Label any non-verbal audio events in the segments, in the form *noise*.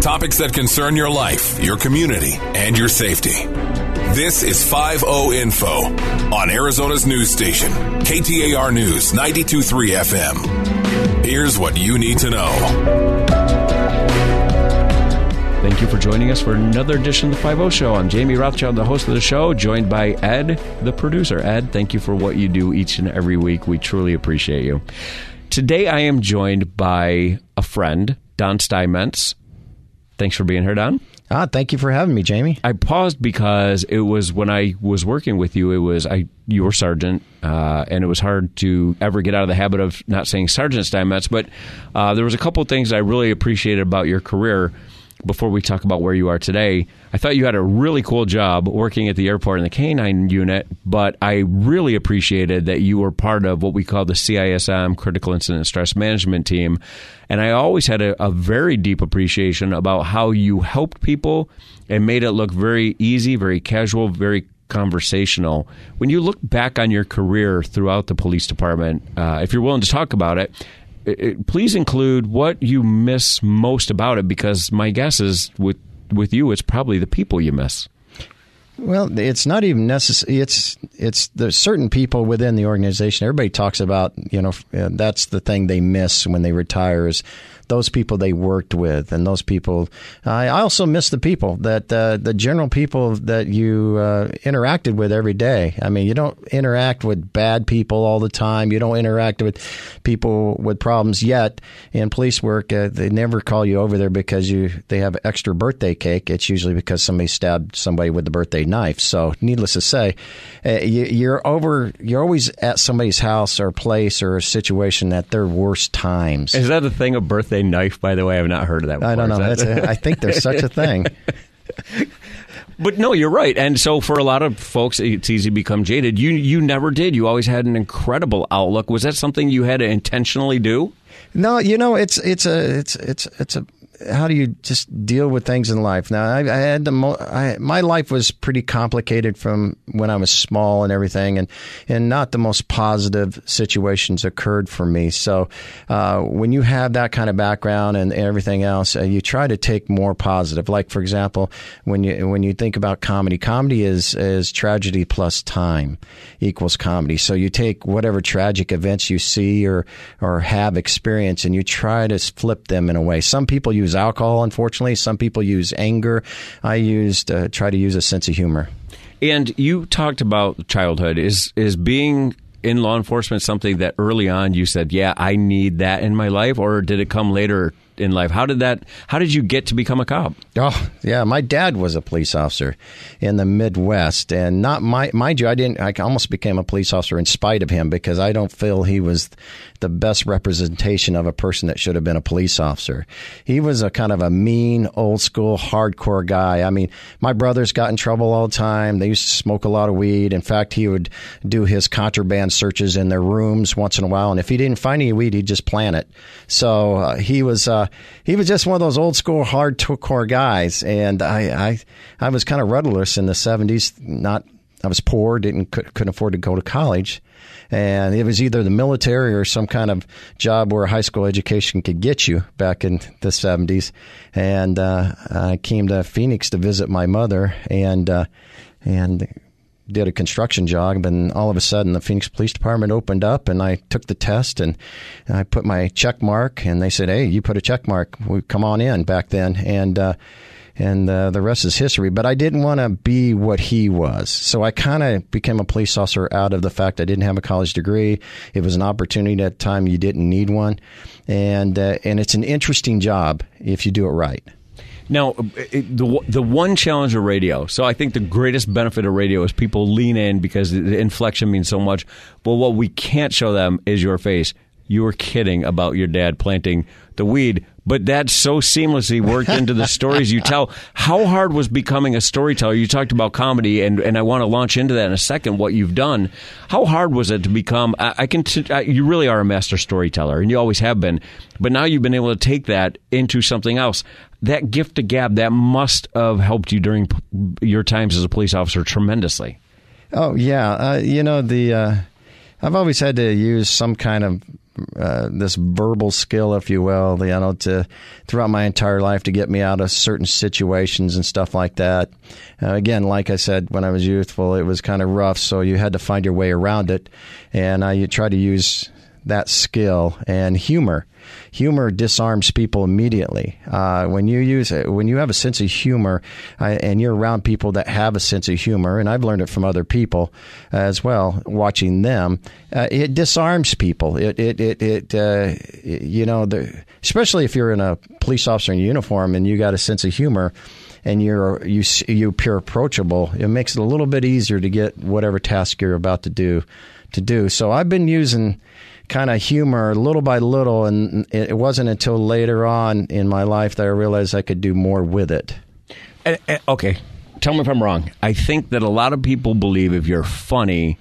Topics that concern your life, your community, and your safety. This is 5 Info on Arizona's news station, KTAR News 923 FM. Here's what you need to know. Thank you for joining us for another edition of the 5 Show. I'm Jamie Rothschild, the host of the show, joined by Ed, the producer. Ed, thank you for what you do each and every week. We truly appreciate you. Today I am joined by a friend, Don Steinmetz. Thanks for being here, Don. Ah, thank you for having me, Jamie. I paused because it was when I was working with you. It was I you were sergeant, uh, and it was hard to ever get out of the habit of not saying Sergeant Steinmetz. But uh, there was a couple of things I really appreciated about your career before we talk about where you are today, I thought you had a really cool job working at the airport in the canine unit, but I really appreciated that you were part of what we call the CISM Critical Incident Stress Management Team. And I always had a, a very deep appreciation about how you helped people and made it look very easy, very casual, very conversational. When you look back on your career throughout the police department, uh, if you're willing to talk about it, please include what you miss most about it because my guess is with with you it's probably the people you miss. Well, it's not even necessary. It's it's there's certain people within the organization. Everybody talks about you know uh, that's the thing they miss when they retire is those people they worked with and those people. I also miss the people that uh, the general people that you uh, interacted with every day. I mean, you don't interact with bad people all the time. You don't interact with people with problems yet. In police work, uh, they never call you over there because you they have extra birthday cake. It's usually because somebody stabbed somebody with the birthday knife. So, needless to say, uh, you, you're over. You're always at somebody's house or place or a situation at their worst times. Is that a thing of birthday? Knife, by the way? I've not heard of that before. I don't know. A, I think there's *laughs* such a thing. But no, you're right. And so for a lot of folks, it's easy to become jaded. You you never did. You always had an incredible outlook. Was that something you had to intentionally do? No, you know, it's it's a it's it's it's a how do you just deal with things in life? Now, I, I had the mo- I, my life was pretty complicated from when I was small and everything, and and not the most positive situations occurred for me. So, uh, when you have that kind of background and, everything else, uh, you try to take more positive. Like for example, when you when you think about comedy, comedy is is tragedy plus time equals comedy. So you take whatever tragic events you see or or have experienced, and you try to flip them in a way. Some people use use alcohol, unfortunately. Some people use anger. I used uh, try to use a sense of humor. And you talked about childhood. Is is being in law enforcement something that early on you said, "Yeah, I need that in my life," or did it come later in life? How did that? How did you get to become a cop? Oh, yeah, my dad was a police officer in the Midwest, and not my mind you, I didn't. I almost became a police officer in spite of him because I don't feel he was the best representation of a person that should have been a police officer. He was a kind of a mean, old school, hardcore guy. I mean, my brothers got in trouble all the time. They used to smoke a lot of weed. In fact, he would do his contraband searches in their rooms once in a while, and if he didn't find any weed, he'd just plant it. So uh, he was. Uh, he was just one of those old school hardcore guys, and I I, I was kind of rudderless in the seventies. Not I was poor, didn't couldn't afford to go to college, and it was either the military or some kind of job where a high school education could get you back in the seventies. And uh, I came to Phoenix to visit my mother, and uh, and did a construction job, and all of a sudden the Phoenix Police Department opened up, and I took the test, and I put my check mark, and they said, "Hey, you put a check mark. We come on in." Back then, and uh, and uh, the rest is history. But I didn't want to be what he was, so I kind of became a police officer out of the fact I didn't have a college degree. It was an opportunity at the time you didn't need one, and uh, and it's an interesting job if you do it right. Now, it, the the one challenge of radio. So I think the greatest benefit of radio is people lean in because the inflection means so much. But what we can't show them is your face. You were kidding about your dad planting the weed, but that's so seamlessly worked into the *laughs* stories you tell. How hard was becoming a storyteller? You talked about comedy, and, and I want to launch into that in a second. What you've done, how hard was it to become? I, I can. T- I, you really are a master storyteller, and you always have been. But now you've been able to take that into something else. That gift of gab that must have helped you during your times as a police officer tremendously. Oh yeah, uh, you know the. Uh, I've always had to use some kind of uh, this verbal skill, if you will, you know, to throughout my entire life to get me out of certain situations and stuff like that. Uh, again, like I said, when I was youthful, it was kind of rough, so you had to find your way around it, and I try to use that skill and humor. Humor disarms people immediately. Uh, when you use it, when you have a sense of humor, and you're around people that have a sense of humor, and I've learned it from other people as well, watching them, uh, it disarms people. It it it, it uh, you know, the, especially if you're in a police officer in uniform and you got a sense of humor and you're you you appear approachable, it makes it a little bit easier to get whatever task you're about to do to do. So I've been using kind of humor little by little, and it wasn't until later on in my life that I realized I could do more with it. And, and, okay, tell me if I'm wrong. I think that a lot of people believe if you're funny,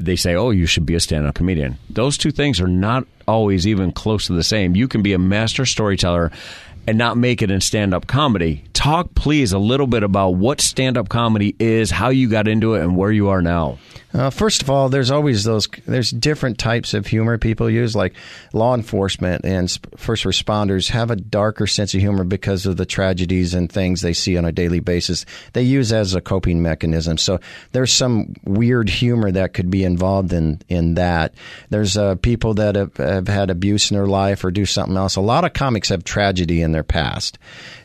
they say, "Oh, you should be a stand-up comedian." Those two things are not always even close to the same. You can be a master storyteller and not make it in stand-up comedy. Talk please a little bit about what stand-up comedy is, how you got into it and where you are now. Uh, first of all, there's always those. There's different types of humor people use, like law enforcement and first responders have a darker sense of humor because of the tragedies and things they see on a daily basis. They use as a coping mechanism. So there's some weird humor that could be involved in in that. There's uh, people that have, have, had abuse in their life or do something else. A lot of comics have tragedy in their past,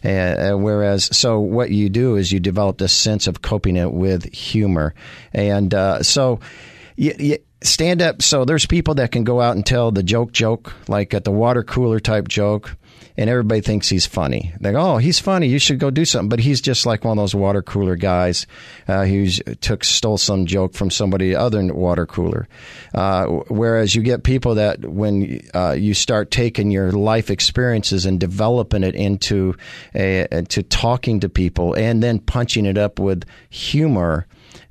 uh, whereas so what you do is you develop this sense of coping it with humor, and uh, so so you, you stand up. So there's people that can go out and tell the joke joke, like at the water cooler type joke, and everybody thinks he's funny. They go, "Oh, he's funny. You should go do something." But he's just like one of those water cooler guys uh, who took stole some joke from somebody other than water cooler. Uh, whereas you get people that when uh, you start taking your life experiences and developing it into a, to talking to people and then punching it up with humor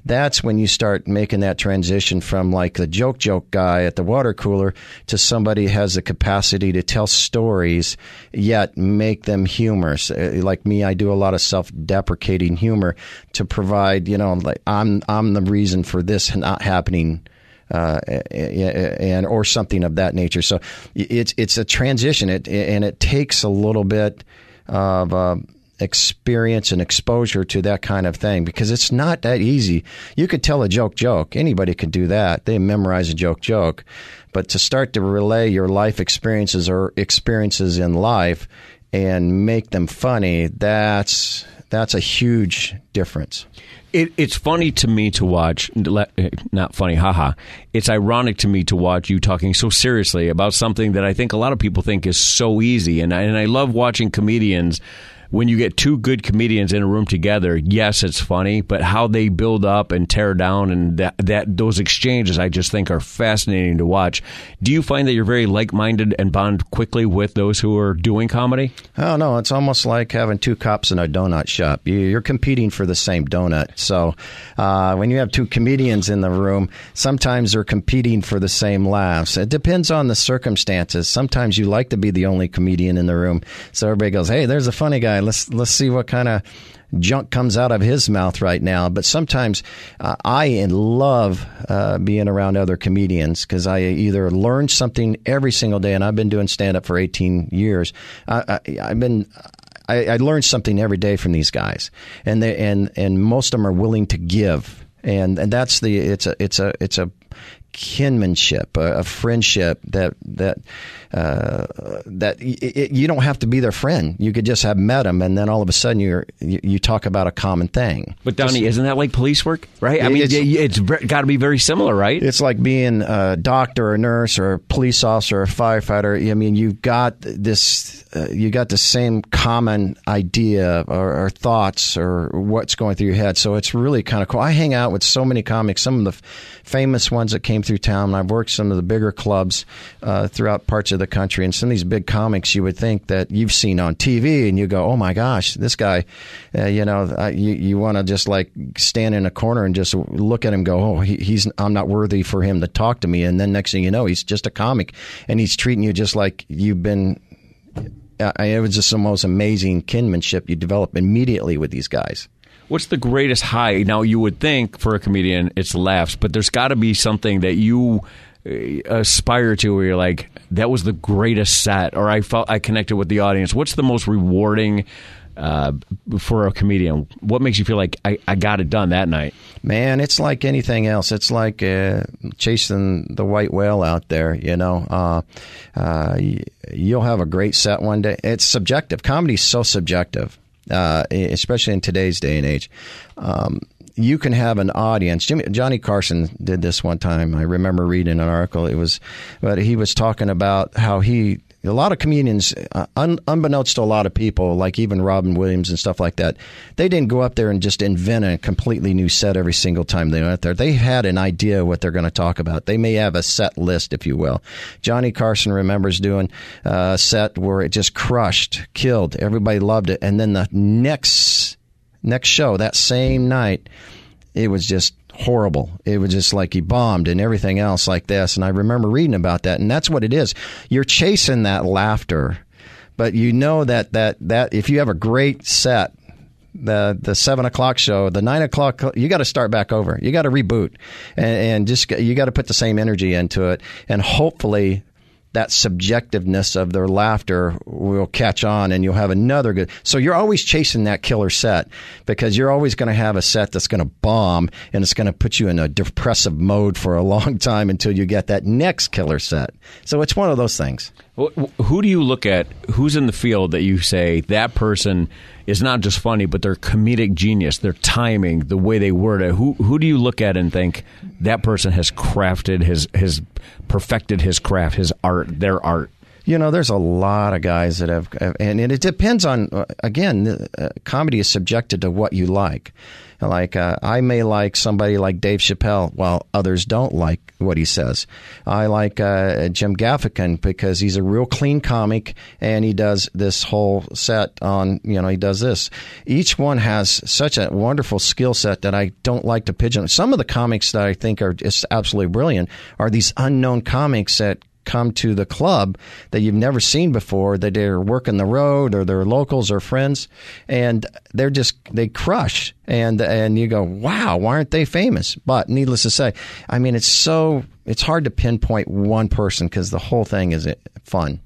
that's when you start making that transition from like the joke joke guy at the water cooler to somebody who has the capacity to tell stories yet make them humorous. Uh, like me, I do a lot of self-deprecating humor to provide, you know, like I'm I'm the reason for this not happening. Uh, and or something of that nature. So it's it's a transition, it and it takes a little bit of uh, experience and exposure to that kind of thing because it's not that easy. You could tell a joke joke. Anybody could do that. They memorize a joke joke. But to start to relay your life experiences or experiences in life and make them funny, that's that's a huge difference. It, it's funny to me to watch, eh, not funny, haha. It's ironic to me to watch you talking so seriously about something that I think a lot of people think is so easy. And I, and I love watching comedians when you get two good comedians in a room together, yes, it's funny, but how they build up and tear down and that, that those exchanges I just think are fascinating to watch. Do you find that you're very like-minded and bond quickly with those who are doing comedy? Oh no, it's almost like having two cops in a donut shop. You're competing for the same donut. So uh, when you have two comedians in the room, sometimes they're competing for the same laughs. It depends on the circumstances. Sometimes you like to be the only comedian in the room, so everybody goes, "Hey, there's a funny guy." Guy. Let's let's see what kind of junk comes out of his mouth right now. But sometimes uh, I love uh, being around other comedians because I either learn something every single day, and I've been doing stand up for 18 years. I, have been. I, I learned something every day from these guys, and they and and most of them are willing to give, and and that's the it's a it's a it's a kinship, a, a friendship that that uh, that it, you don't have to be their friend. You could just have met them, and then all of a sudden you're you, you talk about a common thing. But Donnie, isn't that like police work? Right? I mean, it's, it's got to be very similar, right? It's like being a doctor, or a nurse, or a police officer, or a firefighter. I mean, you've got this, uh, you got the same common idea or, or, thoughts or what's going through your head. So it's really kind of cool. I hang out with so many comics, some of the f- famous ones that came through town. And I've worked some of the bigger clubs uh, throughout parts of the country and some of these big comics you would think that you've seen on TV and you go, oh my gosh, this guy, uh, you know, uh, you, you want to just like stand in a corner and just look at him go, oh, he, he's, I'm not worthy for him to talk to me. And then next thing you know, he's just a comic and he's treating you just like you've been uh, it was just the most amazing kinship you develop immediately with these guys. What's the greatest high? Now, you would think for a comedian, it's laughs, but there's got to be something that you aspire to where you're like that was the greatest set or i felt i connected with the audience what's the most rewarding uh, for a comedian what makes you feel like i, I got it done that night Man, it's like anything else. It's like uh, chasing the white whale out there. You know, uh, uh, you'll have a great set one day. It's subjective. Comedy's so subjective, uh, especially in today's day and age. Um, you can have an audience. Jimmy, Johnny Carson did this one time. I remember reading an article. It was, but he was talking about how he a lot of comedians, uh, un, unbeknownst to a lot of people, like even Robin Williams and stuff like that, they didn't go up there and just invent a completely new set every single time they went there. They had an idea what they're going to talk about. They may have a set list, if you will. Johnny Carson remembers doing a set where it just crushed, killed, everybody loved it, and then the next next show that same night, it was just horrible. It was just like he bombed and everything else like this. And I remember reading about that. And that's what it is. You're chasing that laughter, but you know that that that if you have a great set. The the seven o'clock show, the nine o'clock, you got to start back over. You got to reboot, and, and just you got to put the same energy into it, and hopefully that subjectiveness of their laughter will catch on and you'll have another good. So you're always chasing that killer set because you're always going to have a set that's going to bomb and it's going to put you in a depressive mode for a long *laughs* time until you get that next killer set. So it's one of those things. Who do you look at? Who's in the field that you say that person is not just funny, but they're comedic genius, their timing, the way they word it? Who who do you look at and think that person has crafted his has perfected his craft, his art, their art? You know, there's a lot of guys that have, and it depends on. Again, uh, comedy is subjected to what you like. Like uh, I may like somebody like Dave Chappelle, while others don't like what he says. I like uh, Jim Gaffigan because he's a real clean comic, and he does this whole set on. You know, he does this. Each one has such a wonderful skill set that I don't like to pigeon. Some of the comics that I think are just absolutely brilliant are these unknown comics that come to the club that you've never seen before that they're working the road or they're locals or friends and they're just they crush. And and you go wow why aren't they famous? But needless to say i mean it's so it's hard to pinpoint one person because the whole thing is uh, fun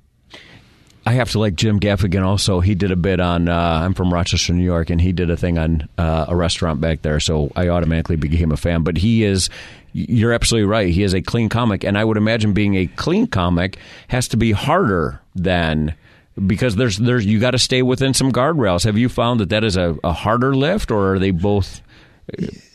I have to like Jim Gaffigan also. He did a bit on, uh, I'm from Rochester, New York, and he did a thing on uh, a restaurant back there, so I automatically became a fan. But he is, you're absolutely right. He is a clean comic, and I would imagine being a clean comic has to be harder than because there's there's you got to stay within some guardrails. Have you found that that is a, a harder lift, or are they both?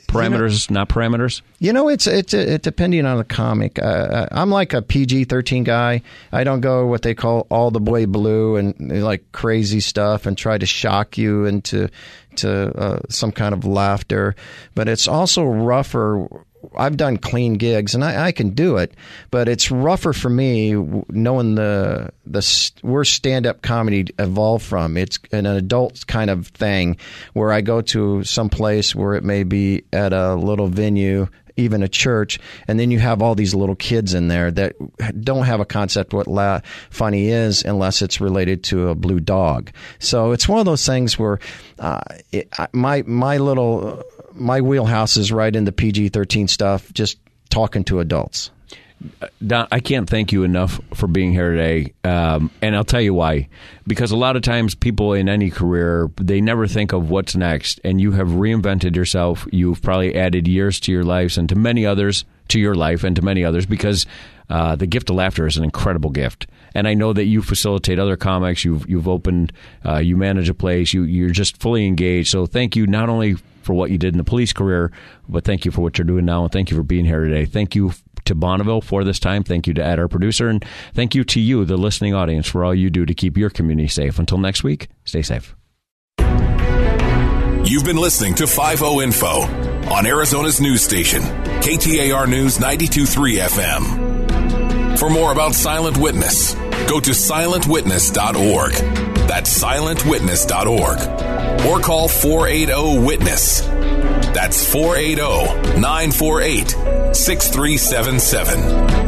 Parameters, you know, not parameters? You know, it's it's it, depending on the comic. Uh, uh I'm like a PG-13 guy. I don't go what they call all the way blue and like crazy stuff and try to shock you into to uh, some kind of laughter. But it's also rougher I've done clean gigs and I, I, can do it, but it's rougher for me knowing the the where stand up comedy evolved from. It's an adult kind of thing where I go to some place where it may be at a little venue even a church, and then you have all these little kids in there that don't have a concept what la- funny is unless it's related to a blue dog. So it's one of those things where uh, it, my my little my wheelhouse is right in the PG 13 stuff, just talking to adults. Don, I can't thank you enough for being here today, um, and I'll tell you why. Because a lot of times, people in any career they never think of what's next, and you have reinvented yourself. You've probably added years to your lives and to many others to your life and to many others because uh, the gift of laughter is an incredible gift. And I know that you facilitate other comics. You've you've opened, uh, you manage a place. You you're just fully engaged. So thank you not only for what you did in the police career, but thank you for what you're doing now, and thank you for being here today. Thank you to Bonneville for this time. Thank you to Ed, our producer, and thank you to you, the listening audience, for all you do to keep your community safe. Until next week, stay safe. You've been listening to 5 Info on Arizona's news station, KTAR News 923 FM. For more about Silent Witness, go to silentwitness.org. That's silentwitness.org. Or call 480 Witness. That's 480 948 6377.